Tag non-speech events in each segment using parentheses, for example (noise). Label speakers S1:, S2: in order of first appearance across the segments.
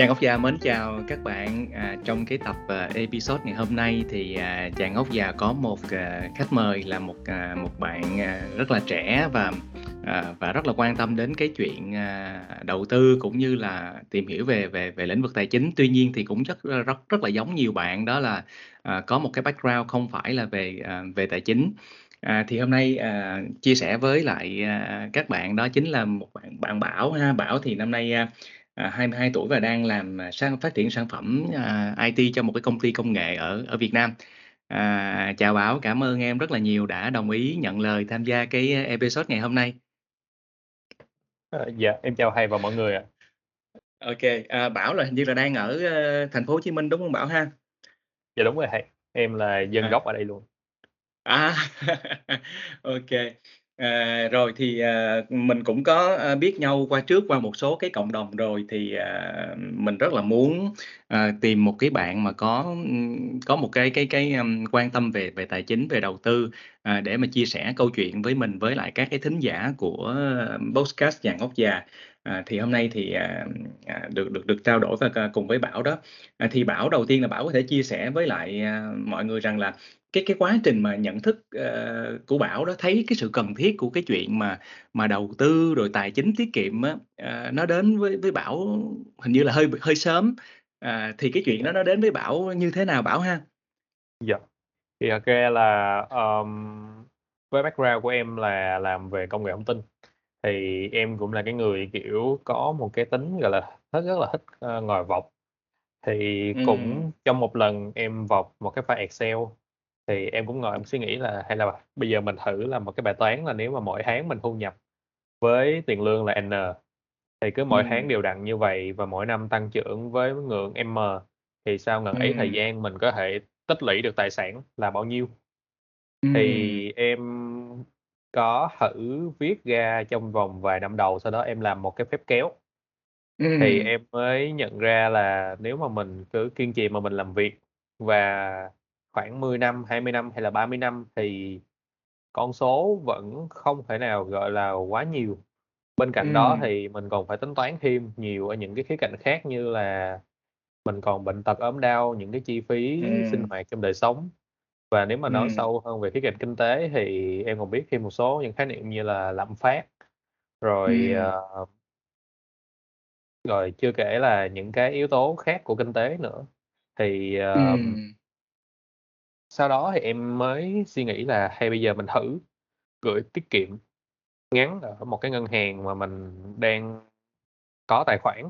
S1: Trang Ốc Già mến chào các bạn. À, trong cái tập uh, episode ngày hôm nay thì uh, Trang Ốc Già có một uh, khách mời là một uh, một bạn uh, rất là trẻ và uh, và rất là quan tâm đến cái chuyện uh, đầu tư cũng như là tìm hiểu về về về lĩnh vực tài chính. Tuy nhiên thì cũng rất rất rất là giống nhiều bạn đó là uh, có một cái background không phải là về uh, về tài chính. À, thì hôm nay à, chia sẻ với lại à, các bạn đó chính là một bạn bạn Bảo ha. Bảo thì năm nay à, à, 22 tuổi và đang làm à, sang phát triển sản phẩm à, IT cho một cái công ty công nghệ ở ở Việt Nam. À, chào Bảo, cảm ơn em rất là nhiều đã đồng ý nhận lời tham gia cái episode ngày hôm nay.
S2: À, dạ, em chào thầy và mọi người ạ.
S1: Ok, à, Bảo là hình như là đang ở uh, thành phố Hồ Chí Minh đúng không Bảo ha?
S2: Dạ đúng rồi thầy, em là dân à. gốc ở đây luôn.
S1: À, (laughs) ok. À, rồi thì à, mình cũng có à, biết nhau qua trước qua một số cái cộng đồng rồi thì à, mình rất là muốn à, tìm một cái bạn mà có có một cái cái cái um, quan tâm về về tài chính về đầu tư à, để mà chia sẻ câu chuyện với mình với lại các cái thính giả của podcast dàn ốc già. À, thì hôm nay thì à, à được được được trao đổi và à, cùng với Bảo đó. À, thì Bảo đầu tiên là Bảo có thể chia sẻ với lại à, mọi người rằng là cái cái quá trình mà nhận thức uh, của Bảo đó thấy cái sự cần thiết của cái chuyện mà mà đầu tư rồi tài chính tiết kiệm á uh, nó đến với với Bảo hình như là hơi hơi sớm uh, thì cái chuyện đó nó đến với Bảo như thế nào Bảo ha?
S2: Dạ. Thì ok là um, với background của em là làm về công nghệ thông tin thì em cũng là cái người kiểu có một cái tính gọi là rất rất là thích uh, ngồi vọc thì ừ. cũng trong một lần em vọc một cái file Excel thì em cũng ngồi em suy nghĩ là hay là bây giờ mình thử làm một cái bài toán là nếu mà mỗi tháng mình thu nhập với tiền lương là n thì cứ mỗi tháng đều đặn như vậy và mỗi năm tăng trưởng với ngưỡng m thì sau ngần ấy thời gian mình có thể tích lũy được tài sản là bao nhiêu? Thì em có thử viết ra trong vòng vài năm đầu sau đó em làm một cái phép kéo. Thì em mới nhận ra là nếu mà mình cứ kiên trì mà mình làm việc và khoảng 10 năm, 20 năm hay là 30 năm thì con số vẫn không thể nào, gọi là, quá nhiều. Bên cạnh đó thì mình còn phải tính toán thêm nhiều ở những cái khía cạnh khác như là mình còn bệnh tật, ốm đau, những cái chi phí sinh hoạt trong đời sống. Và nếu mà nói
S1: Ừm.
S2: sâu hơn về khía cạnh kinh tế thì em còn biết thêm một số những khái niệm như là lạm phát, rồi,
S1: Ừm.
S2: ờ rồi chưa kể là những cái yếu tố khác của kinh tế nữa. Thì, ờm
S1: Ừm.
S2: Sau đó thì em mới suy nghĩ là hay bây giờ mình thử gửi tiết kiệm ngắn ở một cái ngân hàng mà mình đang có tài khoản.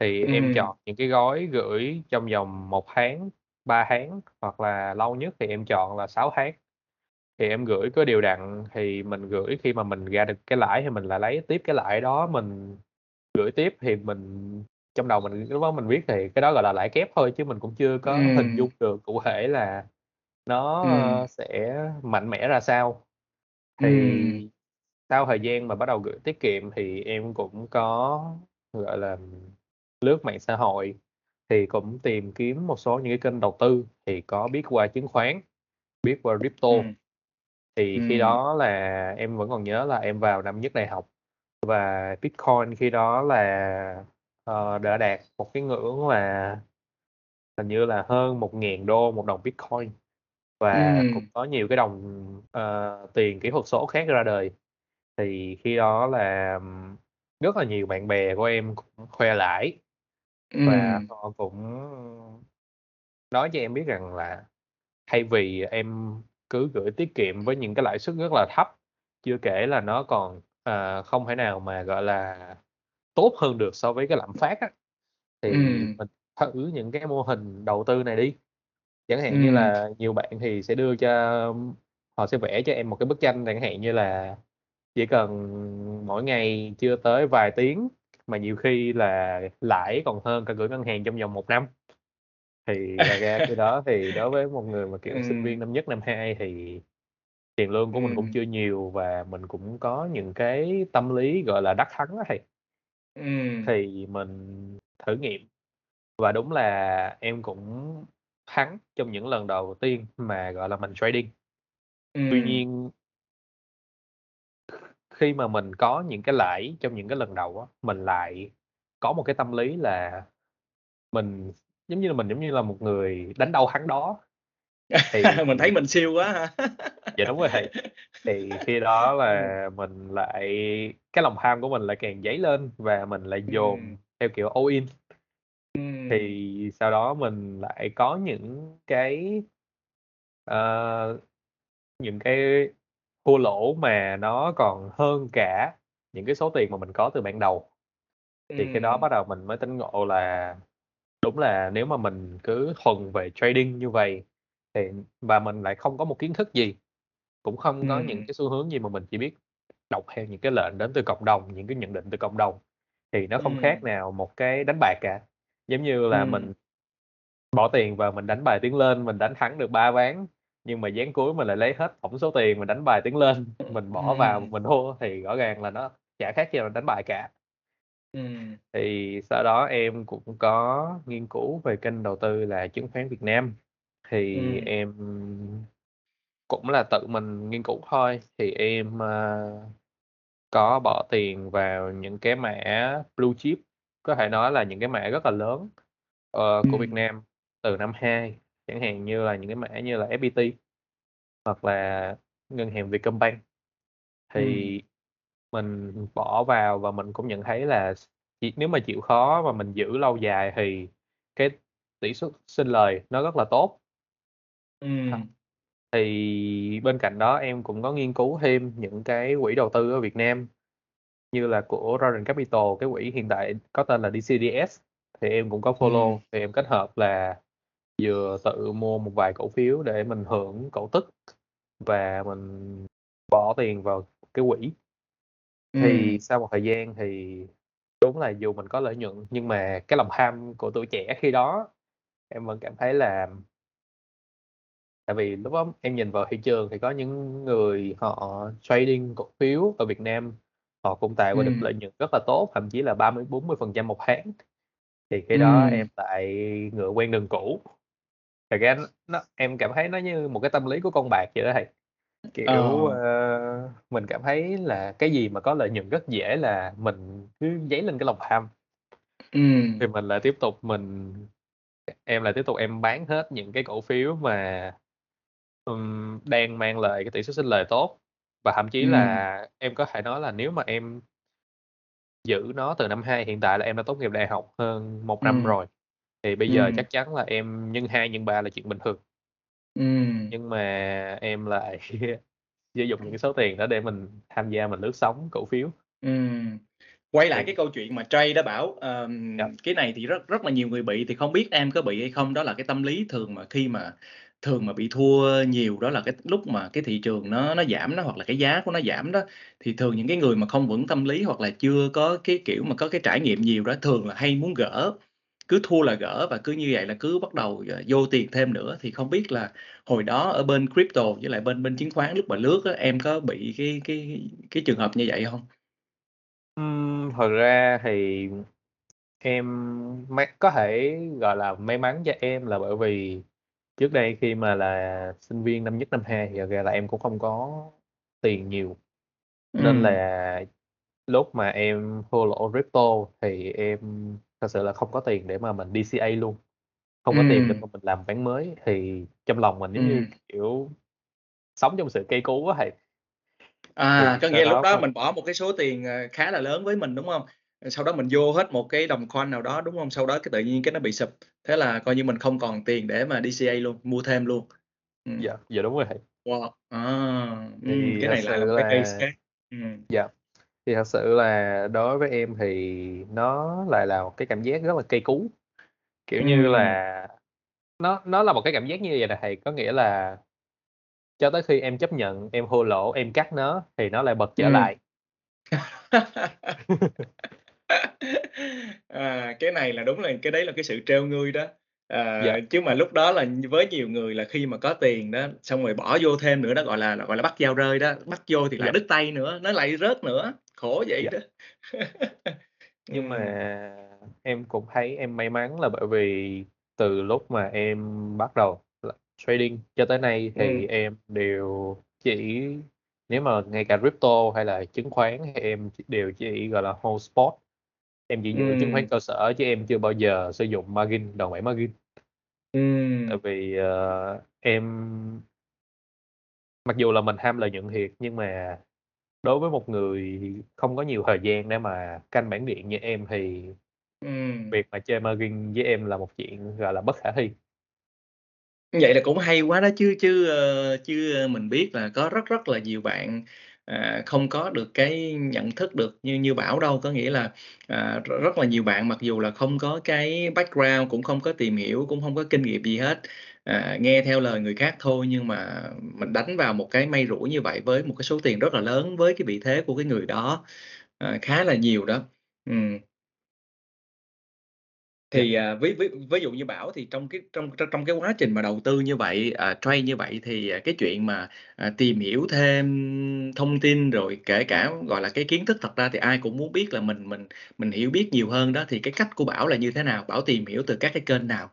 S2: Thì em
S1: Ừm.
S2: chọn những cái gói gửi trong vòng 1 tháng, 3 tháng hoặc là lâu nhất thì em chọn là 6 tháng. Thì em gửi cứ đều đặn, thì mình gửi khi mà mình ra được cái lãi thì mình lại lấy tiếp cái lãi đó mình gửi tiếp thì mình trong đầu mình lúc đó mình viết thì cái đó gọi là lãi kép thôi chứ mình cũng chưa có hình
S1: Ừm.
S2: dung được cụ thể là nó,
S1: Ừm.
S2: ơ, sẽ mạnh mẽ ra sao.
S1: Ừm.
S2: Thì sau thời gian mà bắt đầu gửi tiết kiệm thì em cũng có, gọi là, lướt mạng xã hội, thì cũng tìm kiếm một số những cái kênh đầu tư, thì có biết qua chứng khoán, biết qua crypto.
S1: Ừm.
S2: Thì khi
S1: Ừm.
S2: đó là em vẫn còn nhớ là em vào năm nhất đại học và Bitcoin khi đó là, ờ, đã đạt một cái ngưỡng là hình như là hơn $1.000 một đồng Bitcoin. Và cũng
S1: Ừm.
S2: có nhiều cái đồng, ờ, tiền kỹ thuật số khác ra đời. Thì khi đó là rất là nhiều bạn bè của em cũng khoe lãi và
S1: Ừm.
S2: họ cũng nói cho em biết rằng là thay vì em cứ gửi tiết kiệm với những cái lãi suất rất là thấp, chưa kể là nó còn, ờ, không thể nào mà, gọi là, tốt hơn được so với cái lạm phát á, thì
S1: Ừm.
S2: mình thử những cái mô hình đầu tư này đi. Chẳng hạn như
S1: Ừm.
S2: là nhiều bạn thì sẽ đưa cho họ sẽ vẽ cho em một cái bức tranh chẳng hạn như là chỉ cần mỗi ngày chưa tới vài tiếng mà nhiều khi là lãi còn hơn cả gửi ngân hàng trong vòng 1 năm. Thì ra khi đó thì đối với một người mà, kiểu, sinh viên năm nhất, năm hai thì tiền lương của mình cũng chưa nhiều và mình cũng có những cái tâm lý, gọi là, đắc thắng thầy.
S1: Ừm.
S2: Thì mình thử nghiệm và đúng là em cũng thắng trong những lần đầu tiên mà, gọi là, mình trading. Tuy
S1: Ừm.
S2: nhiên khi mà mình có những cái lãi trong những cái lần đầu á, mình lại có một cái tâm lý là mình giống như là mình giống như là một người đánh đâu hắn đó. Thì (laughs)
S1: Mình thấy mình siêu quá ha.
S2: Dạ, đúng rồi thầy. Thì khi đó là mình lại cái lòng tham của mình lại càng dấy lên và mình lại dồn
S1: Ừm.
S2: theo kiểu all in.
S1: Ừm.
S2: Thì sau đó mình lại có những cái ờ, những cái thua lỗ mà nó còn hơn cả những cái số tiền mà mình có từ ban đầu. Thì khi đó
S1: Ừm.
S2: bắt đầu mình mới tỉnh ngộ là đúng là nếu mà mình cứ thuần về trading như vầy thì và mình lại không có một kiến thức gì, cũng không có những
S1: Ừm.
S2: cái xu hướng gì mà mình chỉ biết đọc theo những cái lệnh đến từ cộng đồng, những cái nhận định từ cộng đồng, thì nó không khác
S1: Ừm.
S2: nào một cái đánh bạc cả. Giống như là
S1: Ừm.
S2: mình bỏ tiền vào mình đánh bài tiến lên, mình đánh thắng được 3 ván, nhưng mà ván cuối mình lại lấy hết tổng số tiền mình đánh bài tiến lên, (laughs) mình bỏ vào
S1: Ừm.
S2: mình thua thì rõ ràng là nó chả khác gì là đánh bài cả.
S1: Ừm.
S2: Thì sau đó em cũng có nghiên cứu về kênh đầu tư là chứng khoán Việt Nam, thì
S1: Ừm.
S2: em cũng là tự mình nghiên cứu thôi. Thì em, ơ, có bỏ tiền vào những cái mã blue chip, có thể nói là những cái mã rất là lớn, ờ, của Việt
S1: Ừm.
S2: Nam từ năm 2, chẳng hạn như là những cái mã như là FPT hoặc là ngân hàng Vietcombank. Thì mình bỏ vào và mình cũng nhận thấy là nếu mà chịu khó và mình giữ lâu dài thì cái tỷ suất sinh lời nó rất là tốt.
S1: Ừm.
S2: Thì bên cạnh đó em cũng có nghiên cứu thêm những cái quỹ đầu tư ở Việt Nam, như là của Rowan Capital, cái quỹ hiện tại có tên là DCDS, thì em cũng có
S1: Ừm.
S2: follow, thì em kết hợp là vừa tự mua một vài cổ phiếu để mình hưởng cổ tức và mình bỏ tiền vào cái quỹ. Thì
S1: Ừm.
S2: sau một thời gian thì đúng là dù mình có lợi nhuận nhưng mà cái lòng tham của tuổi trẻ khi đó, em vẫn cảm thấy là tại vì lúc đó em nhìn vào thị trường thì có những người họ trading cổ phiếu ở Việt Nam, họ cũng tạo ra được
S1: Ừm.
S2: lợi nhuận rất là tốt, thậm chí là 30-40% một tháng. Thì khi đó em
S1: Ừm.
S2: lại ngựa quen đường cũ. Thật ra nó em cảm thấy nó như một cái tâm lý của con bạc vậy đó thầy. Kiểu,
S1: Ờ.
S2: ơ, mình cảm thấy là cái gì mà có lợi nhuận rất dễ là mình cứ dấy lên cái lòng tham.
S1: Ừm.
S2: Thì mình lại tiếp tục mình em lại tiếp tục em bán hết những cái cổ phiếu mà, ừm, đang mang lại cái tỷ suất sinh lời tốt. Và thậm chí
S1: Ừm.
S2: là em có thể nói là nếu mà em giữ nó từ năm 2, hiện tại là em đã tốt nghiệp đại học hơn 1 năm
S1: Ừm.
S2: rồi, thì bây giờ
S1: Ừm.
S2: chắc chắn là em nhân 2, nhân 3 là chuyện bình thường.
S1: Ừm.
S2: Nhưng mà em lại (laughs) sử dụng những cái số tiền đó để mình tham gia mình lướt sóng cổ phiếu.
S1: Ừm. Quay lại cái
S2: Thì
S1: câu chuyện mà trade đó Bảo, ờm,
S2: Dạ.
S1: cái này thì rất rất là nhiều người bị, thì không biết em có bị hay không? Đó là cái tâm lý thường mà khi mà thường mà bị thua nhiều đó là cái lúc mà cái thị trường nó nó giảm đó, hoặc là cái giá của nó giảm đó, thì thường những cái người mà không vững tâm lý hoặc là chưa có cái, kiểu, mà có cái trải nghiệm nhiều đó, thường là hay muốn gỡ, cứ thua là gỡ và cứ như vậy là cứ bắt đầu, ờ, vô tiền thêm nữa. Thì không biết là hồi đó ở bên crypto với lại bên bên chứng khoán lúc mà lướt đó, em có bị cái cái cái trường hợp như vậy không?
S2: Ừm, thật ra thì em có thể, gọi là, may mắn cho em là bởi vì trước đây khi mà là sinh viên năm nhất, năm 2 thì thật ra là em cũng không có tiền nhiều. Nên
S1: Ừm.
S2: là lúc mà em thua lỗ crypto thì em thật sự là không có tiền để mà mình DCA luôn, không có tiền để mà mình làm ván mới, thì trong lòng mình giống như, kiểu, sống trong sự cay cú á thầy. Thì
S1: À, có
S2: sau
S1: nghĩa lúc
S2: đó
S1: đó
S2: mình
S1: bỏ một cái số tiền, ờ, khá là lớn với mình, đúng hông? Sau đó mình vô hết một cái đồng coin nào đó, đúng hông? Sau đó cái tự nhiên cái nó bị sụp, thế là coi như mình không còn tiền để mà DCA luôn, mua thêm luôn. Ừm.
S2: Dạ, dạ, đúng rồi thầy.
S1: Wow! À, ừm,
S2: Thì
S1: cái này là một cái case
S2: là
S1: khác. Ừm.
S2: dạ, thì thật sự là đối với em thì nó lại là một cái cảm giác rất là cay cú. Kiểu như
S1: Ừm.
S2: là, nó nó là một cái cảm giác như vầy nè thầy, có nghĩa là cho tới khi em chấp nhận em thua lỗ, em cắt nó thì nó lại bật trở
S1: Ừm.
S2: lại. (laughs) (laughs)
S1: À, cái này là đúng là cái đấy là cái sự trêu ngươi đó. Ờ,
S2: Dạ.
S1: chứ mà lúc đó là với nhiều người là khi mà có tiền đó, xong rồi bỏ vô thêm nữa đó, gọi là, gọi là, bắt dao rơi đó, bắt vô thì lại
S2: Dạ.
S1: đứt tay nữa, nó lại rớt nữa, khổ vậy
S2: Dạ.
S1: đó. (laughs)
S2: Nhưng mà em cũng thấy em may mắn là bởi vì từ lúc mà em bắt đầu là trading cho tới nay thì
S1: Ừm.
S2: em đều chỉ nếu mà ngay cả crypto hay là chứng khoán thì em đều chỉ, gọi là, hold spot. Em chỉ dựa chứng khoán cơ sở chứ em chưa bao giờ sử dụng margin, đòn bẩy margin. Tại
S1: Ừm.
S2: vì, ờ, em mặc dù là mình ham lợi nhuận thiệt, nhưng mà đối với một người không có nhiều thời gian để mà canh bảng điện như em thì
S1: Ừm.
S2: việc mà chơi margin với em là một chuyện, gọi là, bất khả thi.
S1: Vậy là cũng hay quá đó chứ chứ, ơ, chứ, mình biết là có rất rất là nhiều bạn, à, không có được cái nhận thức được như như Bảo đâu. Có nghĩa là, à, rất là nhiều bạn mặc dù là không có cái background, cũng không có tìm hiểu, cũng không có kinh nghiệm gì hết, à, nghe theo lời người khác thôi, nhưng mà mình đánh vào một cái may rủi như vậy với một cái số tiền rất là lớn với cái vị thế của cái người đó, à, khá là nhiều đó. ừ.
S2: Dạ.
S1: Thì, à, ví ví ví dụ như Bảo thì trong cái trong trong cái quá trình mà đầu tư như vậy, à, trade như vậy thì, à, cái chuyện mà, à, tìm hiểu thêm thông tin, rồi kể cả, gọi là, cái kiến thức thật ra thì ai cũng muốn biết là mình mình mình hiểu biết nhiều hơn đó, thì cái cách của Bảo là như thế nào? Bảo tìm hiểu từ các cái kênh nào?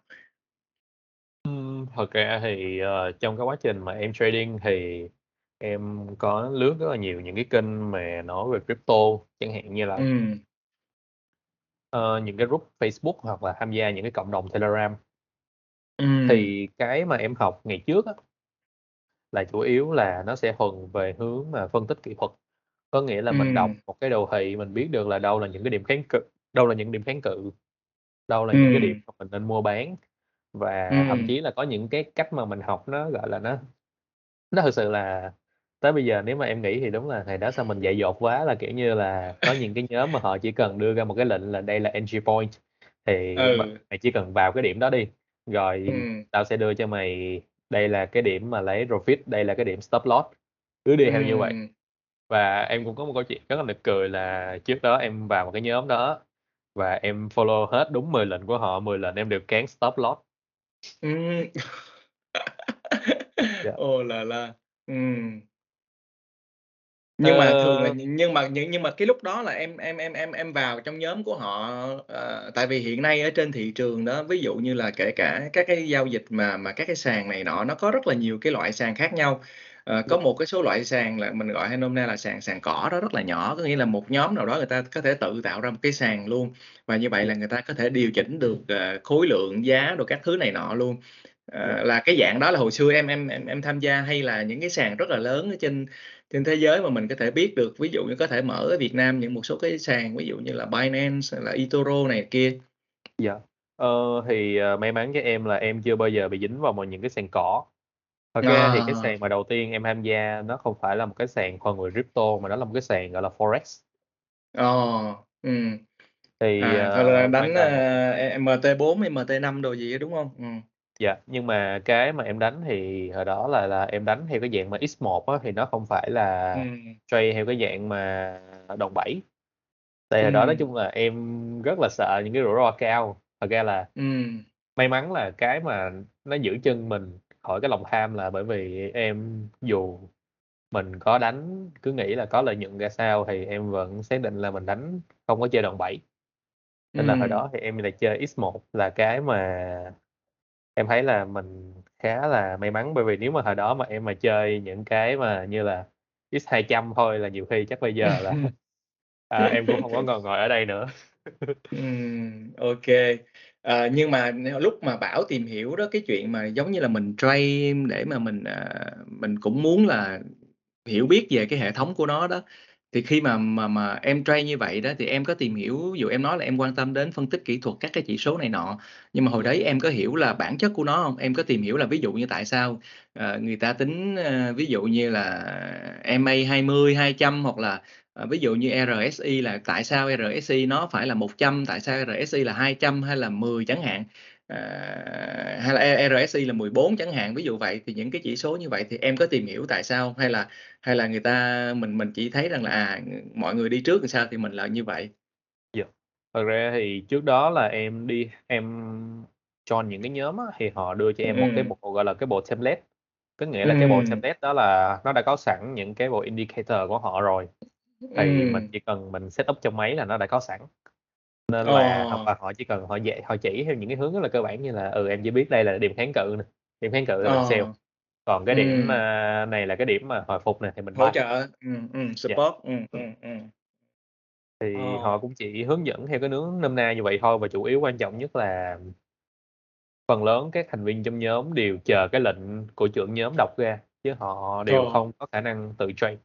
S2: Thật ra thì, ờ, trong cái quá trình mà em trading thì em có lướt rất là nhiều những cái kênh mà nói về crypto, chẳng hạn như là
S1: Ừm.
S2: Ờ, những cái group Facebook hoặc là tham gia những cái cộng đồng Telegram.
S1: Ừm.
S2: Thì cái mà em học ngày trước á là chủ yếu là nó sẽ thuần về hướng mà phân tích kỹ thuật. Có nghĩa là mình đọc một cái đồ thị, mình biết được là đâu là những cái điểm kháng cự đâu là những điểm kháng cự, đâu là những cái điểm mà mình nên mua bán. Và thậm
S1: Ừm.
S2: chí là có những cái cách mà mình học nó, gọi là, nó nó thực sự là tới bây giờ nếu mà em nghĩ thì đúng là hồi đó sao mình dại dột quá, là, kiểu như là, có những cái nhóm mà họ chỉ cần đưa ra một cái lệnh là đây là entry point, thì
S1: Ừ.
S2: mày chỉ cần vào cái điểm đó đi, rồi
S1: Ừm.
S2: tao sẽ đưa cho mày đây là cái điểm mà lấy profit, đây là cái điểm stop loss, cứ đi theo như vậy. Và em cũng có một câu chuyện rất là nực cười là trước đó em vào một cái nhóm đó và em follow hết đúng 10 lệnh của họ, 10 lệnh em đều cán stop loss.
S1: Ừm. (laughs)
S2: Dạ.
S1: Ồ là la! Ừm. Nhưng mà thường là
S2: Ờ.
S1: nh nhưng mà nhưng nhưng mà cái lúc đó là em em em em em vào trong nhóm của họ, ờ, tại vì hiện nay ở trên thị trường đó, ví dụ như là kể cả các cái giao dịch mà mà các cái sàn này nọ, nó có rất là nhiều cái loại sàn khác nhau. Ờ, có một cái số loại sàn là mình gọi hay nôm na là sàn sàn cỏ đó rất là nhỏ, có nghĩa là một nhóm nào đó người ta có thể tự tạo ra một cái sàn luôn, và như vậy là người ta có thể điều chỉnh được, ờ, khối lượng, giá đồ các thứ này nọ luôn. Ờ, là cái dạng đó là hồi xưa em em em em tham gia hay là những cái sàn rất là lớn ở trên trên thế giới mà mình có thể biết được, ví dụ như có thể mở ở Việt Nam những một số cái sàn, ví dụ như là Binance hay là eToro này kia?
S2: Dạ. Ờ, thì, ờ, may mắn cho em là em chưa bao giờ bị dính vào một những cái sàn cỏ. Thật ra thì cái
S1: À.
S2: sàn mà đầu tiên em tham gia nó không phải là một cái sàn thuần về crypto mà nó là một cái sàn gọi là Forex.
S1: Ờ, ừm.
S2: Thì,
S1: À, thật là đánh, e MT4, MT5 đồ gì á, đúng hông? Ừm.
S2: Dạ, nhưng mà cái mà em đánh thì hồi đó là là em đánh theo cái dạng mà X1 á, thì nó không phải là
S1: Ừm.
S2: trade theo cái dạng mà đòn bẩy. Tại hồi đó nói
S1: Ừm.
S2: chung là em rất là sợ những cái rủi ro cao. Thật ra là
S1: Ừm.
S2: may mắn là cái mà nó giữ chân mình khỏi cái lòng tham là bởi vì em dù mình có đánh cứ nghĩ là có lợi nhuận ra sao thì em vẫn xác định là mình đánh không có chơi đòn bẩy. Nên là hồi
S1: Ừm.
S2: đó thì em lại chơi X1 là cái mà em thấy là mình khá là may mắn, bởi vì nếu mà hồi đó mà em mà chơi những cái mà như là X200 thôi là nhiều khi chắc bây giờ (laughs) là, à, em cũng hông có ngồi ngồi ở đây nữa.
S1: Ô kê. Ờ, nhưng mà lúc mà Bảo tìm hiểu đó, cái chuyện mà giống như là mình trade để mà mình, à, mình cũng muốn là hiểu biết về cái hệ thống của nó đó, thì khi mà mà mà em trade như vậy đó thì em có tìm hiểu dù em nói là em quan tâm đến phân tích kỹ thuật các cái chỉ số này nọ, nhưng mà hồi đấy em có hiểu là bản chất của nó không? Em có tìm hiểu là ví dụ như tại sao, uh, người ta tính, uh, ví dụ như là MA20, 200 hoặc là, ờ, ví dụ như RSI là tại sao RSI nó phải là 100, tại sao RSI là 200 hay là 10 chẳng hạn, ờ, hay là E RSI là 14 chẳng hạn, ví dụ vậy. Thì những cái chỉ số như vậy thì em có tìm hiểu tại sao? Hay là hay là người ta mình mình chỉ thấy rằng là, à, mọi người đi trước làm sao thì mình làm như vậy?
S2: Dạ. Thật ra thì trước đó là em đi em join những cái nhóm á, thì họ đưa cho em một cái
S1: Ừm.
S2: bộ, gọi là, cái bộ template. Có nghĩa là cái bộ
S1: Ừm.
S2: template đó là nó đã có sẵn những cái bộ indicator của họ rồi, thì mình
S1: Ừm.
S2: chỉ cần mình setup trong máy là nó đã có sẵn. Nên là hoặc
S1: Ờ.
S2: là họ chỉ cần họ dạy họ chỉ theo những cái hướng rất là cơ bản như là, ừ, em chỉ biết đây là điểm kháng cự nè, điểm kháng cự là sell,
S1: Ờ.
S2: còn cái điểm,
S1: Ừm.
S2: a, này là cái điểm mà hồi phục nè thì mình
S1: Hỗ trợ, ừm, ừm,
S2: Dạ.
S1: support, ừm, ừm, ừm.
S2: Thì họ
S1: Ờ.
S2: cũng chỉ hướng dẫn theo cái hướng nôm na như vậy thôi và chủ yếu quan trọng nhất là phần lớn các thành viên trong nhóm đều chờ cái lệnh của trưởng nhóm đọc ra, chứ họ đều
S1: Ờ.
S2: không có khả năng tự train.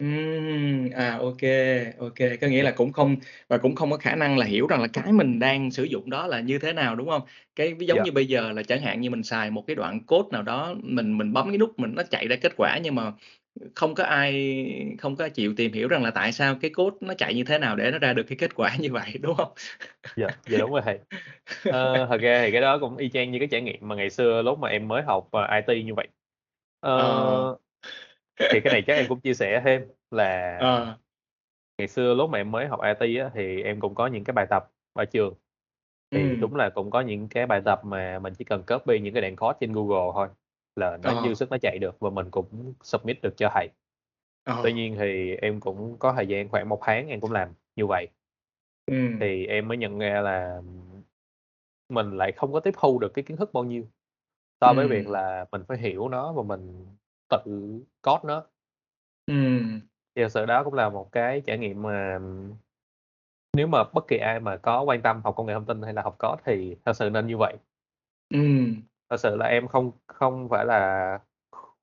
S1: Ừm, à, ô kê, ô kê, có nghĩa là cũng không và cũng không có khả năng là hiểu rằng là cái mình đang sử dụng đó là như thế nào, đúng hông? Cái ví giống
S2: Yeah.
S1: như bây giờ là chẳng hạn như mình xài một cái đoạn code nào đó, mình mình bấm cái nút mình nó chạy ra kết quả nhưng mà, không có ai không có chịu tìm hiểu rằng là tại sao cái code nó chạy như thế nào để nó ra được cái kết quả như vậy, đúng hông?
S2: Yeah, dạ, đúng rồi thầy. Ờ, thật ra thì cái đó cũng y chang như cái trải nghiệm mà ngày xưa lúc mà em mới học, ờ, IT như vậy.
S1: Ờ.
S2: Ờ, thì cái này chắc em cũng chia sẻ thêm là
S1: Ờ.
S2: ngày xưa lúc mà em mới học IT á, thì em cũng có những cái bài tập ở trường. Thì
S1: Ừm.
S2: đúng là cũng có những cái bài tập mà mình chỉ cần copy những cái đoạn code trên Google thôi là nó dư
S1: Ờ.
S2: sức nó chạy được và mình cũng submit được cho thầy. Tuy
S1: Ờ.
S2: nhiên thì em cũng có thời gian khoảng 1 tháng em cũng làm như vậy.
S1: Ừm.
S2: Thì em mới nhận ra là mình lại không có tiếp thu được cái kiến thức bao nhiêu, so với việc
S1: Ừm.
S2: là mình phải hiểu nó và mình tự code nó.
S1: Ừm.
S2: Thì thật sự đó cũng là một cái trải nghiệm mà nếu mà bất kỳ ai mà có quan tâm học công nghệ thông tin hay là học code thì thật sự nên như vậy.
S1: Ừm.
S2: Thật sự là em không không phải là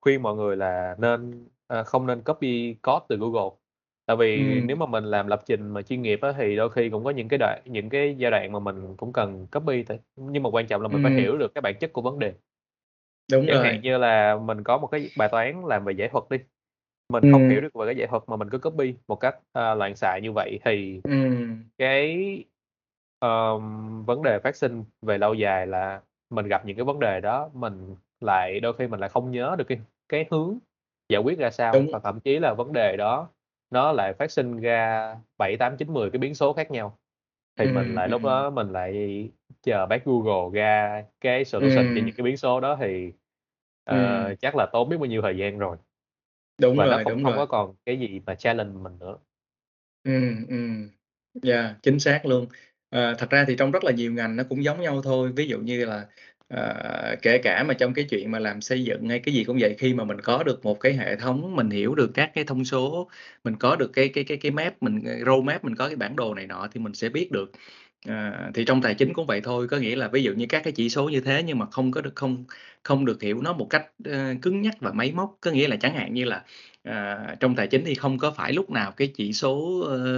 S2: khuyên mọi người là nên ờ, không nên copy code từ Google. Tại vì nếu
S1: Ừm.
S2: mà mình làm lập trình mà chuyên nghiệp á, thì đôi khi cũng có những cái đoạn những cái giai đoạn mà mình cũng cần copy t nhưng mà quan trọng là mình phải
S1: Ừm.
S2: hiểu được cái bản chất của vấn đề.
S1: Đúng
S2: Chẳng hạn
S1: rồi.
S2: như là mình có một cái bài toán làm về giải thuật đi, mình không hiểu được về cái giải thuật mà mình cứ copy một cách, a, loạn xạ như vậy thì
S1: Ừm.
S2: cái, ờm, vấn đề phát sinh về lâu dài là mình gặp những cái vấn đề đó, mình lại đôi khi mình lại không nhớ được cái cái hướng giải quyết ra sao,
S1: Đúng.
S2: hoặc thậm chí là vấn đề đó nó lại phát sinh ra 7, 8, 9, 10 cái biến số khác nhau. Thì mình
S1: Ừm,
S2: lại lúc
S1: ừm.
S2: đó mình lại chờ bác Google ra cái solution cho
S1: Ừm.
S2: những cái biến số đó thì, ờ,
S1: Ừm.
S2: chắc là tốn biết bao nhiêu thời gian rồi.
S1: Đúng
S2: Và nó
S1: rồi,
S2: cũng
S1: đúng
S2: không
S1: rồi.
S2: có còn cái gì mà challenge mình nữa.
S1: Ừm, ừm. Yeah, chính xác luôn. Ờ, thật ra thì trong rất là nhiều ngành nó cũng giống nhau thôi, ví dụ như là, à, kể cả mà trong cái chuyện mà làm xây dựng hay cái gì cũng vậy, khi mà mình có được một cái hệ thống, mình hiểu được các cái thông số, mình có được cái cái cái cái map, mình, ờ, roadmap, mình có cái bản đồ này nọ thì mình sẽ biết được. À, thì trong tài chính cũng vậy thôi, có nghĩa là ví dụ như các cái chỉ số như thế nhưng mà không có được không không được hiểu nó một cách, uh, cứng nhắc và máy móc. Có nghĩa là chẳng hạn như là, uh, trong tài chính thì không có phải lúc nào cái chỉ số,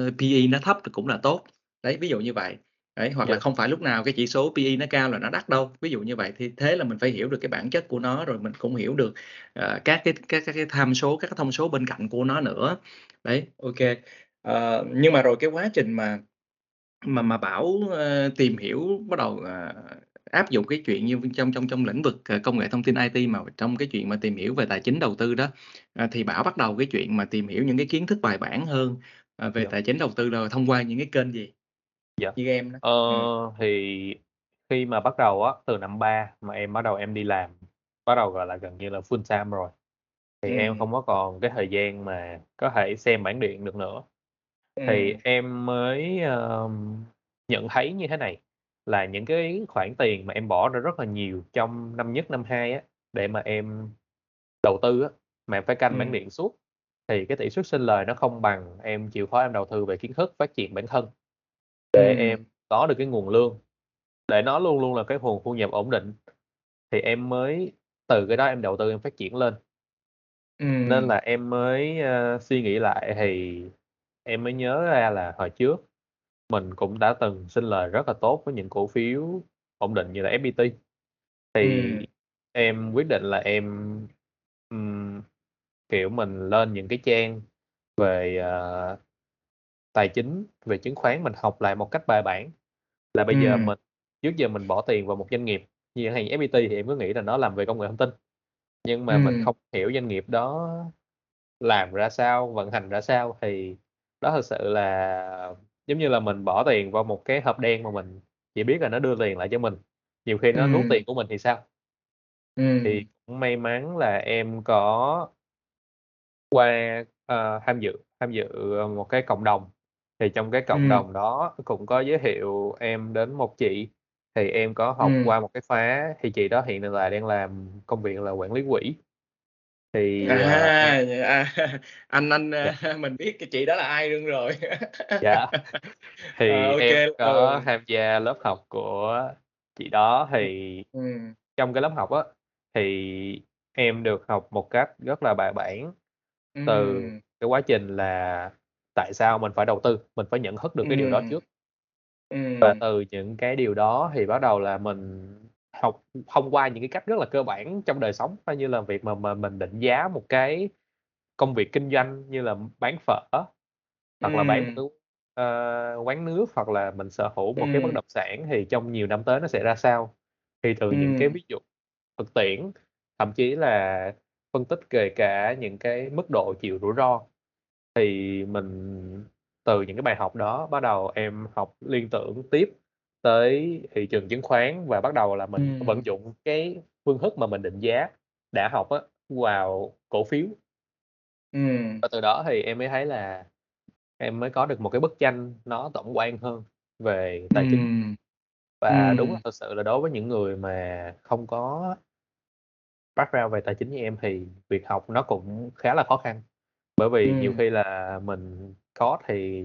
S1: uh, PE nó thấp thì cũng là tốt. Đấy, ví dụ như vậy. Đấy, hoặc là
S2: Yeah.
S1: không phải lúc nào cái chỉ số PE nó cao là nó đắt đâu, ví dụ như vậy. Thì thế là mình phải hiểu được cái bản chất của nó, rồi mình cũng hiểu được, ờ, các cái các các cái tham số, các cái thông số bên cạnh của nó nữa. Đấy, kê. Ờ, nhưng mà rồi cái quá trình mà mà mà Bảo, ơ, tìm hiểu bắt đầu, ờ, áp dụng cái chuyện như trong trong trong lĩnh vực, công nghệ thông tin IT mà trong cái chuyện mà tìm hiểu về tài chính đầu tư đó, ờ, thì Bảo bắt đầu cái chuyện mà tìm hiểu những cái kiến thức bài bản hơn, ờ, về
S2: Yeah.
S1: tài chính đầu tư là thông qua những cái kênh gì?
S2: Yeah.
S1: Như em đó.
S2: Ờ,
S1: Ừm.
S2: thì khi mà bắt đầu á, từ năm 3 mà em bắt đầu em đi làm, bắt đầu, gọi là, gần như là full time rồi, thì em
S1: Ừm.
S2: không có còn cái thời gian mà có thể xem bảng điện được nữa. Thì
S1: Ừm.
S2: em mới, ờm, nhận thấy như thế này, là những cái khoản tiền mà em bỏ ra rất là nhiều trong năm nhất, năm 2 á, để mà em đầu tư á, mà em phải canh bảng
S1: Ừm.
S2: điện suốt, thì cái tỷ suất sinh lời nó không bằng em chịu khó em đầu tư về kiến thức, phát triển bản thân. Để
S1: Ừm.
S2: em có được cái nguồn lương, để nó luôn luôn là cái nguồn thu nhập ổn định, thì em mới từ cái đó em đầu tư em phát triển lên. Nên là em mới, ơ, suy nghĩ lại thì em mới nhớ ra là hồi trước mình cũng đã từng sinh lời rất là tốt với những cổ phiếu ổn định như là FPT. Thì
S1: Ừm.
S2: em quyết định là em, ừm, kiểu, mình lên những cái trang về, ờ, tài chính, về chứng khoán mình học lại một cách bài bản. Là bây giờ
S1: Ừm.
S2: mình trước giờ mình bỏ tiền vào một doanh nghiệp như hạn như FPT thì em cứ nghĩ là nó làm về công nghệ thông tin, nhưng mà mình
S1: Ừm.
S2: không hiểu doanh nghiệp đó làm ra sao, vận hành ra sao thì đó thực sự là giống như là mình bỏ tiền vào một cái hộp đen mà mình chỉ biết là nó đưa tiền lại cho mình, nhiều khi nó nuốt
S1: Ừm.
S2: tiền của mình thì sao? Thì
S1: Ừm.
S2: cũng may mắn là em có qua, ờ, tham dự tham dự, ờ, một cái cộng đồng, thì trong cái cộng
S1: Ừm.
S2: đồng đó cũng có giới thiệu em đến một chị, thì em có học
S1: Ừm.
S2: qua một cái khóa thì chị đó hiện tại là đang làm công việc là quản lý quỹ. Thì,
S1: À,
S2: ờ, em
S1: à, (laughs) anh anh,
S2: Dạ.
S1: a, (laughs) mình biết cái chị đó là ai luôn rồi.
S2: Dạ. (laughs)
S1: Ờ,
S2: Thì
S1: ô
S2: em
S1: kê,
S2: có
S1: ừ.
S2: tham gia lớp học của chị đó, thì
S1: ừm.
S2: trong cái lớp học á, thì em được học một cách rất là bài bản từ
S1: Ừm.
S2: cái quá trình là tại sao mình phải đầu tư, mình phải nhận thức được cái điều đó trước. Và
S1: Ừm.
S2: từ những cái điều đó thì bắt đầu là mình học thông qua những cái cách rất là cơ bản trong đời sống, coi như là việc mà mà mình định giá một cái công việc kinh doanh như là bán phở, hoặc là bán ờ, quán nước, hoặc là mình sở hữu một cái bất động sản thì trong nhiều năm tới nó sẽ ra sao. Thì từ những cái ví dụ thực tiễn, thậm chí là phân tích kể cả những cái mức độ chịu rủi ro, thì mình từ những cái bài học đó bắt đầu em học liên tưởng tiếp tới thị trường chứng khoán và bắt đầu là mình vận
S1: Ừm.
S2: dụng cái phương thức mà mình định giá đã học á vào cổ phiếu.
S1: Ừm.
S2: Và từ đó thì em mới thấy là em mới có được một cái bức tranh nó tổng quan hơn về tài chính.
S1: Ừm.
S2: Và đúng là
S1: Ừm.
S2: thực sự là đối với những người mà không có background về tài chính như em thì việc học nó cũng khá là khó khăn. Bởi vì nhiều
S1: Ừm.
S2: khi là mình code thì,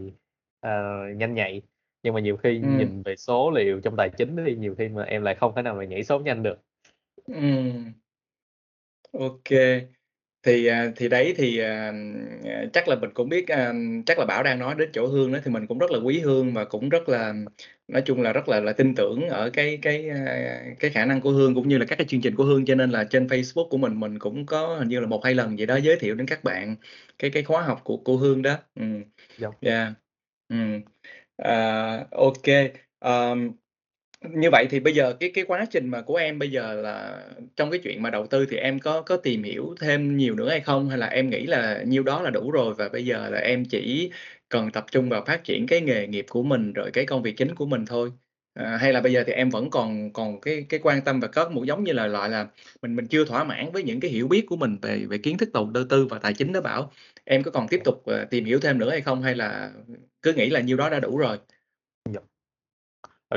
S2: ờ, nhanh nhạy, nhưng mà nhiều khi
S1: Ừm.
S2: nhìn về số liệu trong tài chính thì nhiều khi mà em lại không thể nào mà nhảy số nhanh được.
S1: Ừm. Ô kê. Thì, à, thì đấy thì, à, à, chắc là mình cũng biết, chắc là Bảo đang nói đến chỗ Hương đó, thì mình cũng rất là quý Hương và cũng rất là nói chung là rất là là tin tưởng ở cái cái, cái khả năng của Hương cũng như là các cái chương trình của Hương. Cho nên là trên Facebook của mình, mình cũng có hình như là 1-2 lần gì đó giới thiệu đến các bạn cái cái khóa học của của Hương đó. Ừm,
S2: Dạ.
S1: yeah. À, ô kê, ờm, như vậy thì bây giờ cái cái quá trình mà của em bây giờ là trong cái chuyện mà đầu tư thì em có có tìm hiểu thêm nhiều nữa hay không? Hay là em nghĩ là nhiêu đó là đủ rồi và bây giờ là em chỉ cần tập trung vào phát triển cái nghề nghiệp của mình, rồi cái công việc chính của mình thôi? À, hay là bây giờ thì em vẫn còn còn cái cái quan tâm và có một giống như là, loại là, mình mình chưa thỏa mãn với những cái hiểu biết của mình về về kiến thức đầu tư và tài chính đó Bảo, em có còn tiếp tục, ờ, tìm hiểu thêm nữa hay không? Hay là cứ nghĩ là nhiêu đó đã đủ rồi?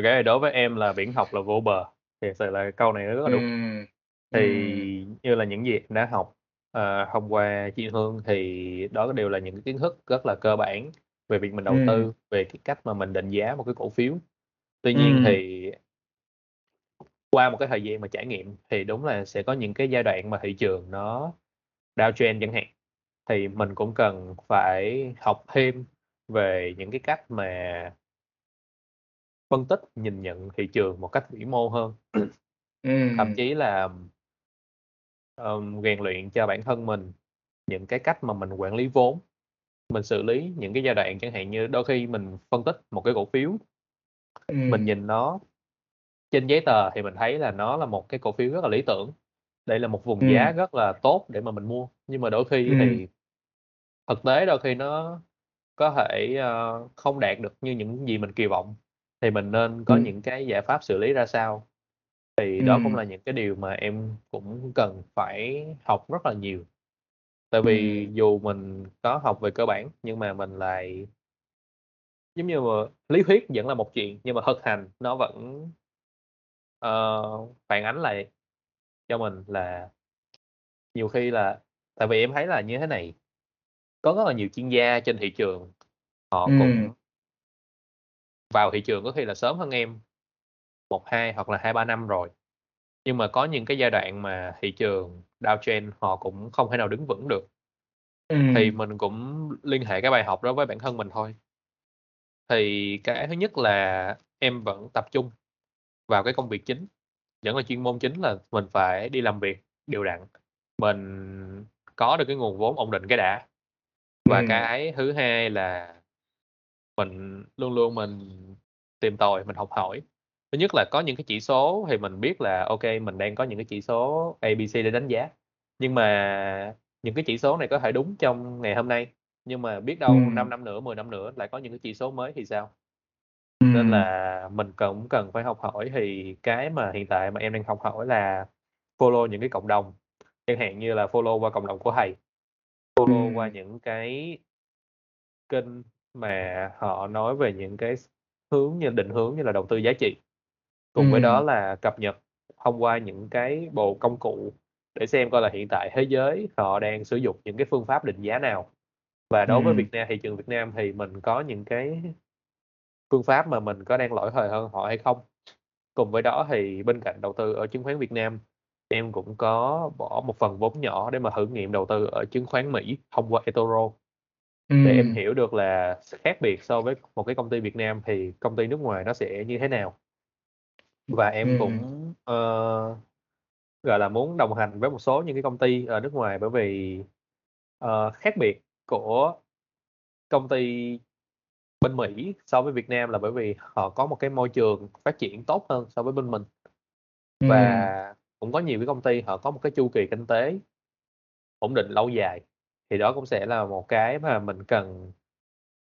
S2: Ra thì đối với em là viễn học là vô bờ, thiệt sự là câu này nó rất là đúng.
S1: Ừm.
S2: Thì như là những gì em đã học, ờ, thông qua chị Hương thì đó đều là những cái kiến thức rất là cơ bản về việc mình đầu
S1: Ừm.
S2: tư, về cái cách mà mình định giá một cái cổ phiếu. Tuy nhiên
S1: Ừm.
S2: thì qua một cái thời gian mà trải nghiệm thì đúng là sẽ có những cái giai đoạn mà thị trường nó downtrend chẳng hạn, thì mình cũng cần phải học thêm về những cái cách mà phân tích, nhìn nhận thị trường một cách vĩ mô hơn. Thậm
S1: Ừm.
S2: chí là ờm, rèn luyện cho bản thân mình những cái cách mà mình quản lý vốn, mình xử lý những cái giai đoạn chẳng hạn như đôi khi mình phân tích một cái cổ phiếu mình
S1: Ừm.
S2: nhìn nó trên giấy tờ thì mình thấy là nó là một cái cổ phiếu rất là lý tưởng, đây là một vùng giá
S1: Ừm.
S2: rất là tốt để mà mình mua. Nhưng mà đôi khi
S1: Ừm.
S2: thì thực tế đôi khi nó có thể, ơ, không đạt được như những gì mình kỳ vọng, thì mình nên có
S1: Ừm.
S2: những cái giải pháp xử lý ra sao. Thì đó cũng là những cái điều mà em cũng cần phải học rất là nhiều. Tại vì
S1: Ừm.
S2: dù mình có học về cơ bản nhưng mà mình lại giống như mà lý thuyết vẫn là một chuyện, nhưng mà thực hành nó vẫn ờ, phản ánh lại cho mình là nhiều khi là tại vì em thấy là như thế này, có rất là nhiều chuyên gia trên thị trường, họ
S1: Ừm.
S2: cũng vào thị trường có khi là sớm hơn em 1-2 hoặc là 2-3 năm rồi. Nhưng mà có những cái giai đoạn mà thị trường downtrend họ cũng không thể nào đứng vững được. Thì
S1: Ừm.
S2: mình cũng liên hệ cái bài học đó với bản thân mình thôi. Thì cái thứ nhất là em vẫn tập trung vào cái công việc chính, vẫn là chuyên môn chính là mình phải đi làm việc đều đặn, mình có được cái nguồn vốn ổn định cái đã. Và
S1: Ừm.
S2: cái thứ hai là mình luôn luôn mình tìm tòi, mình học hỏi. Thứ nhất là có những cái chỉ số thì mình biết là, kê, mình đang có những cái chỉ số A, B, C để đánh giá, nhưng mà những cái chỉ số này có thể đúng trong ngày hôm nay, nhưng mà biết đâu 5
S1: Ừm.
S2: năm nữa, 10 năm nữa lại có những cái chỉ số mới thì sao? Nên
S1: Ừm.
S2: là mình cũng cần phải học hỏi, thì cái mà hiện tại mà em đang học hỏi là follow những cái cộng đồng, chẳng hạn như là follow qua cộng đồng của thầy, follow qua
S1: Ừm.
S2: những cái kênh mà họ nói về những cái hướng như định hướng như là đầu tư giá trị. Cùng với đó là cập nhật thông qua những cái bộ công cụ để xem coi là hiện tại thế giới họ đang sử dụng những cái phương pháp định giá nào. Và đối với
S1: Ừm.
S2: Việt Nam thị trường Việt Nam thì mình có những cái phương pháp mà mình có đang lỗi thời hơn họ hay không. Cùng với đó thì bên cạnh đầu tư ở chứng khoán Việt Nam, em cũng có bỏ một phần vốn nhỏ để mà thử nghiệm đầu tư ở chứng khoán Mỹ thông qua eToro. Để em hiểu được là khác biệt so với một cái công ty Việt Nam thì công ty nước ngoài nó sẽ như thế nào. Và em
S1: Ừm.
S2: cũng, ờ, gọi là, muốn đồng hành với một số những cái công ty ở nước ngoài bởi vì, ờ, khác biệt của công ty bên Mỹ so với Việt Nam là bởi vì họ có một cái môi trường phát triển tốt hơn so với bên mình. Và cũng có nhiều cái công ty họ có một cái chu kỳ kinh tế ổn định lâu dài, thì đó cũng sẽ là một cái mà mình cần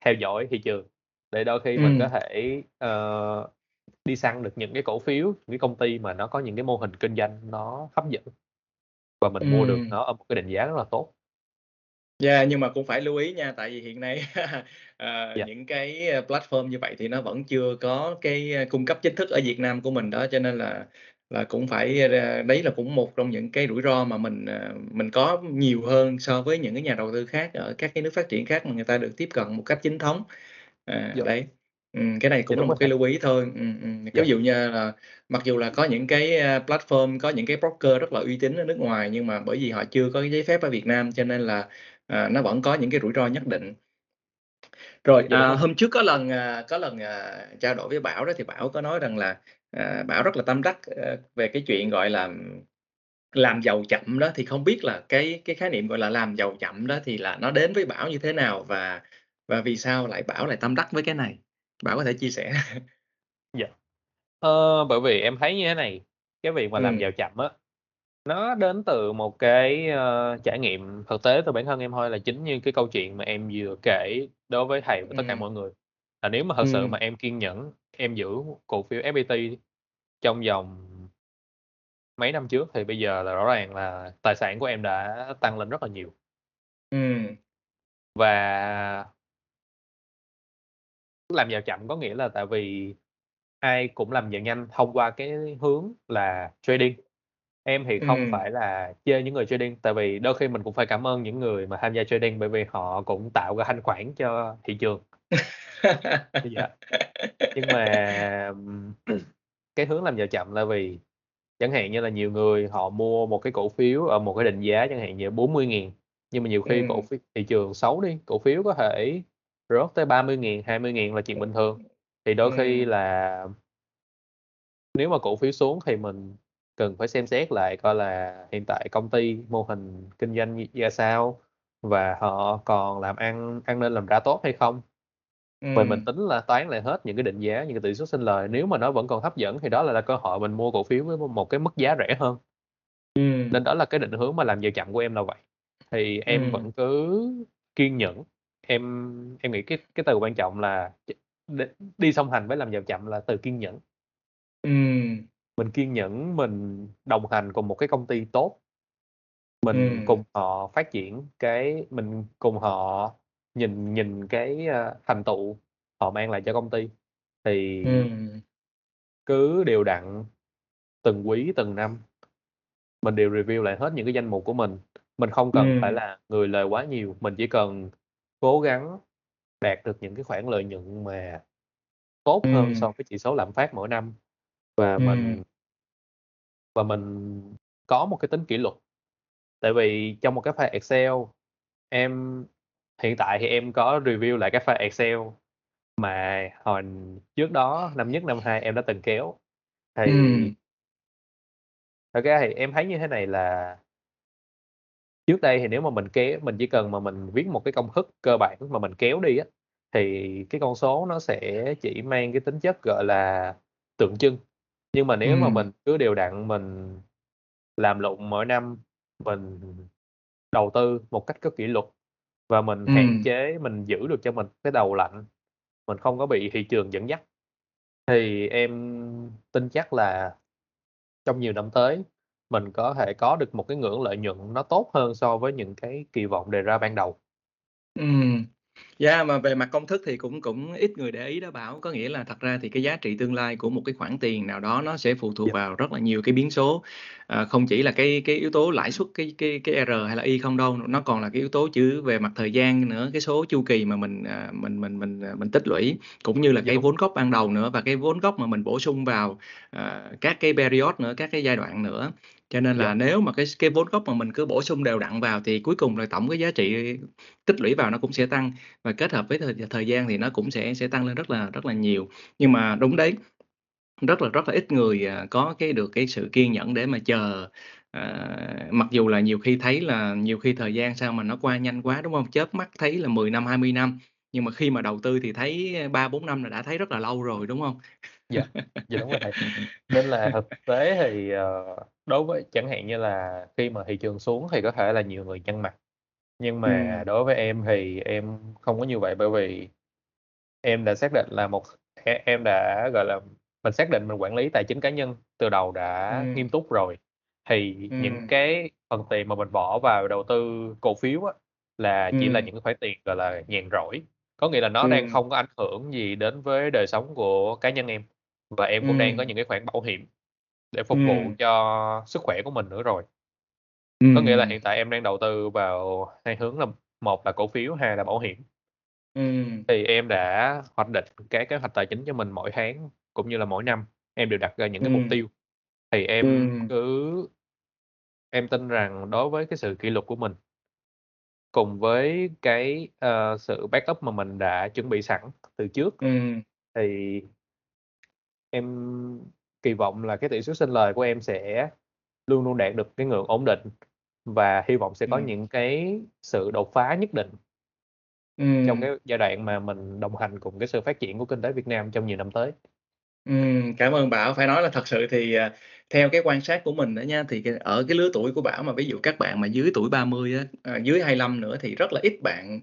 S2: theo dõi thị trường, để đôi khi mình có thể, ờ, đi săn được những cái cổ phiếu, những cái công ty mà nó có những cái mô hình kinh doanh nó hấp dẫn. Và mình mua được nó ở một cái định giá rất là tốt.
S1: Yeah, nhưng mà cũng phải lưu ý nha, tại vì hiện nay (laughs) ờ,
S2: Dạ.
S1: những cái, ơ, platform như vậy thì nó vẫn chưa có cái, cung cấp chính thức ở Việt Nam của mình đó, cho nên là là cũng phải ra đấy là cũng một trong những cái rủi ro mà mình, ờ, mình có nhiều hơn so với những cái nhà đầu tư khác ở các cái nước phát triển khác mà người ta được tiếp cận một cách chính thống. À,
S2: Dạ.
S1: đấy, ừm, cái này
S2: Dạ,
S1: cũng là một
S2: rồi
S1: cái lưu ý thôi. Ừm, ừm, cái
S2: Dạ.
S1: ví dụ như là mặc dù là có những cái, a, platform, có những cái broker rất là uy tín ở nước ngoài, nhưng mà bởi vì họ chưa có cái giấy phép ở Việt Nam cho nên là, à, nó vẫn có những cái rủi ro nhất định. Rồi,
S2: Dạ,
S1: à, hôm trước có lần, có lần, à, trao đổi với Bảo đó thì Bảo có nói rằng là, à, Bảo rất là tâm đắc, ơ, về cái chuyện, gọi là, làm giàu chậm đó, thì không biết là cái cái khái niệm, gọi là, làm giàu chậm đó thì là nó đến với Bảo như thế nào? Và và vì sao lại Bảo lại tâm đắc với cái này? Bảo có thể chia sẻ. (laughs)
S2: Dạ. Ờ, bởi vì em thấy như thế này, cái việc mà làm
S1: Ừm.
S2: giàu chậm á, nó đến từ một cái, ơ, trải nghiệm thực tế từ bản thân em thôi, là chính như cái câu chuyện mà em vừa kể đối với thầy và tất cả
S1: Ừm.
S2: mọi người. Là nếu mà thật sự mà em kiên nhẫn, em giữ cổ phiếu FPT trong vòng mấy năm trước thì bây giờ là rõ ràng là tài sản của em đã tăng lên rất là nhiều.
S1: Ừm.
S2: Và làm giàu chậm có nghĩa là tại vì ai cũng làm giàu nhanh thông qua cái hướng là trading. Em thì không
S1: Ừm.
S2: phải là chê những người trading, tại vì đôi khi mình cũng phải cảm ơn những người mà tham gia trading bởi vì họ cũng tạo ra thanh khoản cho thị trường. Dạ. Nhưng mà, (clears throat) cái hướng làm giàu chậm là vì chẳng hạn như là nhiều người họ mua một cái cổ phiếu ở một cái định giá chẳng hạn như 40.000, nhưng mà nhiều khi cổ
S1: Ừm.
S2: phiếu thị trường xấu đi, cổ phiếu có thể rớt tới 30.000, 20.000 là chuyện bình thường. Thì đôi khi
S1: Ừm.
S2: là nếu mà cổ phiếu xuống thì mình cần phải xem xét lại coi là hiện tại công ty mô hình kinh doanh ra sao và họ còn làm ăn ăn nên làm ra tốt hay không. Rồi mình
S1: Ừm.
S2: tính là toán lại hết những cái định giá, những cái tỷ suất sinh lời, nếu mà nó vẫn còn hấp dẫn thì đó lại là cơ hội mình mua cổ phiếu với một cái mức giá rẻ hơn.
S1: Ừm.
S2: Nên đó là cái định hướng mà làm giàu chậm của em là vậy. Thì em
S1: Ừm.
S2: vẫn cứ kiên nhẫn, em em nghĩ cái cái từ quan trọng là đi song hành với làm giàu chậm là từ kiên nhẫn.
S1: Ừm.
S2: Mình kiên nhẫn, mình đồng hành cùng một cái công ty tốt. Mình
S1: Ừm.
S2: cùng họ phát triển cái mình cùng họ nhìn nhìn cái, a, thành tựu họ mang lại cho công ty. Thì
S1: Ừm.
S2: cứ đều đặn, từng quý, từng năm, mình đều review lại hết những cái danh mục của mình. Mình không cần phải
S1: Ừm.
S2: là người lời quá nhiều, mình chỉ cần cố gắng đạt được những cái khoản lợi nhuận mà tốt hơn
S1: Ừm.
S2: so với chỉ số lạm phát mỗi năm. Và
S1: Ừm.
S2: mình và mình có một cái tính kỷ luật. Tại vì trong một cái file Excel, em hiện tại thì em có review lại cái file Excel mà hồi trước đó năm nhất, năm hai em đã từng kéo. Thì
S1: Ừm.
S2: thật ra thì em thấy như thế này là trước đây thì nếu mà mình kéo mình chỉ cần mà mình viết một cái công thức cơ bản mà mình kéo đi á, thì cái con số nó sẽ chỉ mang cái tính chất, gọi là, tượng trưng. Nhưng mà nếu mà
S1: Ừm.
S2: mình cứ đều đặn mình làm lụng mỗi năm, mình đầu tư một cách có kỷ luật và mình hạn
S1: Ừm.
S2: chế, mình giữ được cho mình cái đầu lạnh, mình không có bị thị trường dẫn dắt, thì em tin chắc là trong nhiều năm tới, mình có thể có được một cái ngưỡng lợi nhuận nó tốt hơn so với những cái kỳ vọng đề ra ban đầu.
S1: Yeah, mà về mặt công thức thì cũng cũng ít người để ý đó Bảo. Có nghĩa là thật ra thì cái giá trị tương lai của một cái khoản tiền nào đó nó sẽ phụ thuộc
S2: Dạ.
S1: vào rất là nhiều cái biến số. Ờ, không chỉ là cái cái yếu tố lãi suất, cái cái cái R hay là Y không đâu, nó còn là cái yếu tố chữ về mặt thời gian nữa, cái số chu kỳ mà mình, à, mình mình mình, à, mình tích lũy, cũng như là
S2: Dạ
S1: cái vốn gốc ban đầu nữa và cái vốn gốc mà mình bổ sung vào, ờ, các cái period nữa, các cái giai đoạn nữa. Cho nên
S2: Dạ.
S1: là nếu mà cái cái vốn gốc mà mình cứ bổ sung đều đặn vào thì cuối cùng là tổng cái giá trị tích lũy vào nó cũng sẽ tăng và kết hợp với thời thời gian thì nó cũng sẽ sẽ tăng lên rất là rất là nhiều. Nhưng mà đúng đấy, rất là rất là ít người, à, có cái được cái sự kiên nhẫn để mà chờ, ờ, mặc dù là nhiều khi thấy là nhiều khi thời gian sao mà nó qua nhanh quá, đúng hông? Chớp mắt thấy là 10 năm, 20 năm, nhưng mà khi mà đầu tư thì thấy 3-4 năm là đã thấy rất là lâu rồi, đúng hông?
S2: Dạ, dạ đúng rồi thầy. Nên là thực tế thì, ờ, đối với chẳng hạn như là khi mà thị trường xuống thì có thể là nhiều người nhăn mặt, nhưng mà
S1: Ừm.
S2: đối với em thì em không có như vậy, bởi vì em đã xác định là một em đã, gọi là, mình xác định mình quản lý tài chính cá nhân từ đầu đã
S1: Ừm.
S2: nghiêm túc rồi, thì những
S1: Ừm.
S2: cái phần tiền mà mình bỏ vào đầu tư cổ phiếu á, là chỉ là những cái khoản tiền, gọi là, nhàn rỗi. Có nghĩa là nó đang
S1: Ừm.
S2: không có ảnh hưởng gì đến với đời sống của cá nhân em, và em cũng đang có những cái khoản bảo hiểm để phục vụ
S1: Ừm.
S2: cho sức khỏe của mình nữa rồi. Có nghĩa là hiện tại em đang đầu tư vào hai hướng là một là cổ phiếu, hai là bảo hiểm.
S1: Ừm.
S2: Thì em đã hoạch định cái kế hoạch tài chính cho mình mỗi tháng cũng như là mỗi năm, em đều đặt ra những cái mục
S1: Ừm.
S2: tiêu. Thì em
S1: Ừm.
S2: cứ em tin rằng đối với cái sự kỷ luật của mình cùng với cái, ờ, sự backup mà mình đã chuẩn bị sẵn từ trước,
S1: Ừm.
S2: thì em kỳ vọng là cái tỷ suất sinh lời của em sẽ luôn luôn đạt được cái ngưỡng ổn định, và hy vọng sẽ có
S1: Ừm.
S2: những cái sự đột phá nhất định trong
S1: Ừm.
S2: cái giai đoạn mà mình đồng hành cùng cái sự phát triển của kinh tế Việt Nam trong nhiều năm tới.
S1: Ừm, cảm ơn Bảo. Phải nói là thật sự thì, à, theo cái quan sát của mình á nha, thì cái ở cái lứa tuổi của Bảo mà ví dụ các bạn mà dưới tuổi 30 á, ờ, dưới 25 nữa thì rất là ít bạn,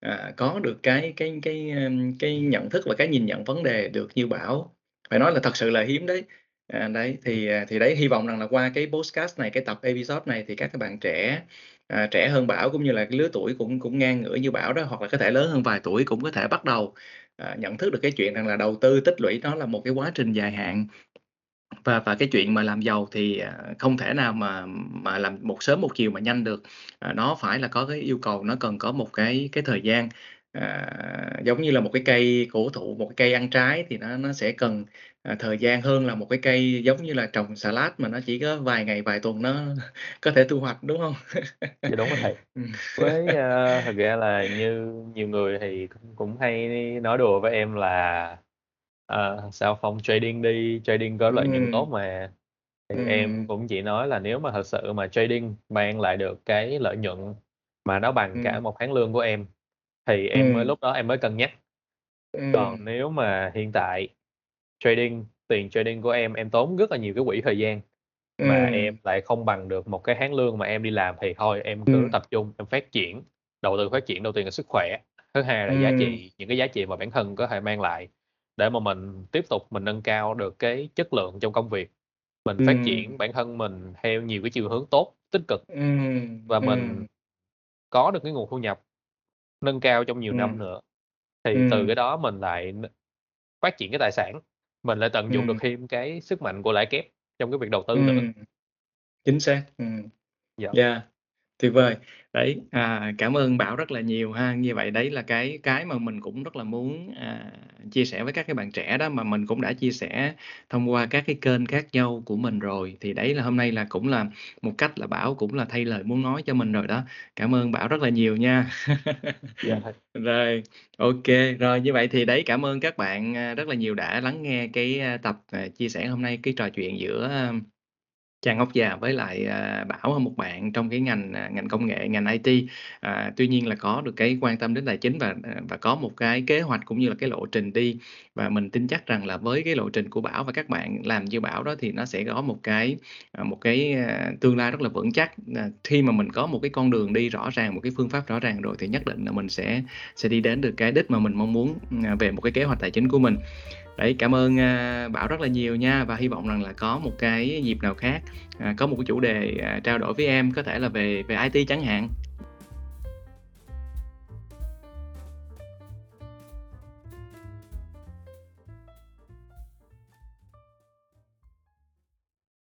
S1: à, có được cái cái cái, cái nhận thức và cái nhìn nhận vấn đề được như Bảo. Phải nói là thật sự là hiếm đấy. À, đấy, thì, à, thì đấy, hy vọng rằng là qua cái podcast này, cái tập episode này thì các cái bạn trẻ, à, trẻ hơn Bảo cũng như là cái lứa tuổi cũng cũng ngang ngửa như Bảo đó, hoặc là có thể lớn hơn vài tuổi cũng có thể bắt đầu, à, nhận thức được cái chuyện rằng là đầu tư tích lũy nó là một cái quá trình dài hạn. Và và cái chuyện mà làm giàu thì, à, không thể nào mà mà làm một sớm một chiều mà nhanh được, à, nó phải là có cái yêu cầu, nó cần có một cái cái thời gian. À, giống như là một cái cây cổ thụ, một cái cây ăn trái thì nó nó sẽ cần, à, thời gian hơn là một cái cây giống như là trồng lách mà nó chỉ có vài ngày, vài tuần nó (laughs) có thể thu hoạch, đúng hông?
S2: Dạ đúng rồi thầy. (laughs)
S1: Ừm.
S2: Với, ơ, thực ra là như nhiều người thì cũng cũng hay nói đùa với em là "Ờ, sao không trading đi, trading có lợi nhuận tốt
S1: Ừm.
S2: mà." Thì em
S1: Ừm.
S2: cũng chỉ nói là nếu mà thật sự mà trading mang lại được cái lợi nhuận mà nó bằng cả
S1: Ừm.
S2: một tháng lương của em, thì em mới
S1: Ừm.
S2: lúc đó em mới cân nhắc. Còn
S1: Ừm.
S2: nếu mà hiện tại trading tiền trading của em, em tốn rất là nhiều cái quỹ thời gian, mà em lại không bằng được một cái tháng lương mà em đi làm thì thôi em cứ
S1: Ừm.
S2: tập trung em phát triển, đầu tư phát triển đầu tiên là sức khỏe, thứ hai là giá
S1: Ừm.
S2: trị những cái giá trị mà bản thân có thể mang lại, để mà mình tiếp tục mình nâng cao được cái chất lượng trong công việc. Mình phát triển bản thân mình theo nhiều cái chiều hướng tốt, tích cực
S1: Ừm,
S2: và mình
S1: ừm.
S2: có được cái nguồn thu nhập nâng cao trong nhiều năm
S1: Ừm.
S2: nữa. Thì từ cái đó mình lại phát triển cái tài sản, mình lại tận dụng được
S1: Ừm.
S2: thêm cái sức mạnh của lãi kép trong cái việc đầu tư nữa.
S1: Ừm. Chính xác, ừm.
S2: Dạ.
S1: Yeah, tuyệt vời. Đấy, à, cảm ơn Bảo rất là nhiều ha. Như vậy đấy là cái cái mà mình cũng rất là muốn, à, chia sẻ với các cái bạn trẻ đó, mà mình cũng đã chia sẻ thông qua các cái kênh khác nhau của mình rồi. Thì đấy là hôm nay là cũng là một cách là Bảo cũng là thay lời muốn nói cho mình rồi đó. Cảm ơn Bảo rất là nhiều nha.
S2: Dạ thầy. (laughs)
S1: Rồi, kê, rồi như vậy thì đấy, cảm ơn các bạn, a, rất là nhiều đã lắng nghe cái, a, tập, à, chia sẻ hôm nay, cái trò chuyện giữa, a, Ngọc Già với lại, à, Bảo, một bạn trong cái ngành, à, ngành công nghệ, ngành IT. À, tuy nhiên là có được cái quan tâm đến tài chính và, à, và có một cái kế hoạch cũng như là cái lộ trình đi. Và mình tin chắc rằng là với cái lộ trình của Bảo và các bạn làm như Bảo đó thì nó sẽ có một cái, à, một cái, à, tương lai rất là vững chắc. À, khi mà mình có một cái con đường đi rõ ràng, một cái phương pháp rõ ràng rồi thì nhất định là mình sẽ sẽ đi đến được cái đích mà mình mong muốn, à, về một cái kế hoạch tài chính của mình. Đấy, cảm ơn, à, Bảo rất là nhiều nha, và hy vọng rằng là có một cái dịp nào khác, à, có một cái chủ đề, à, trao đổi với em, có thể là về về IT chẳng hạn.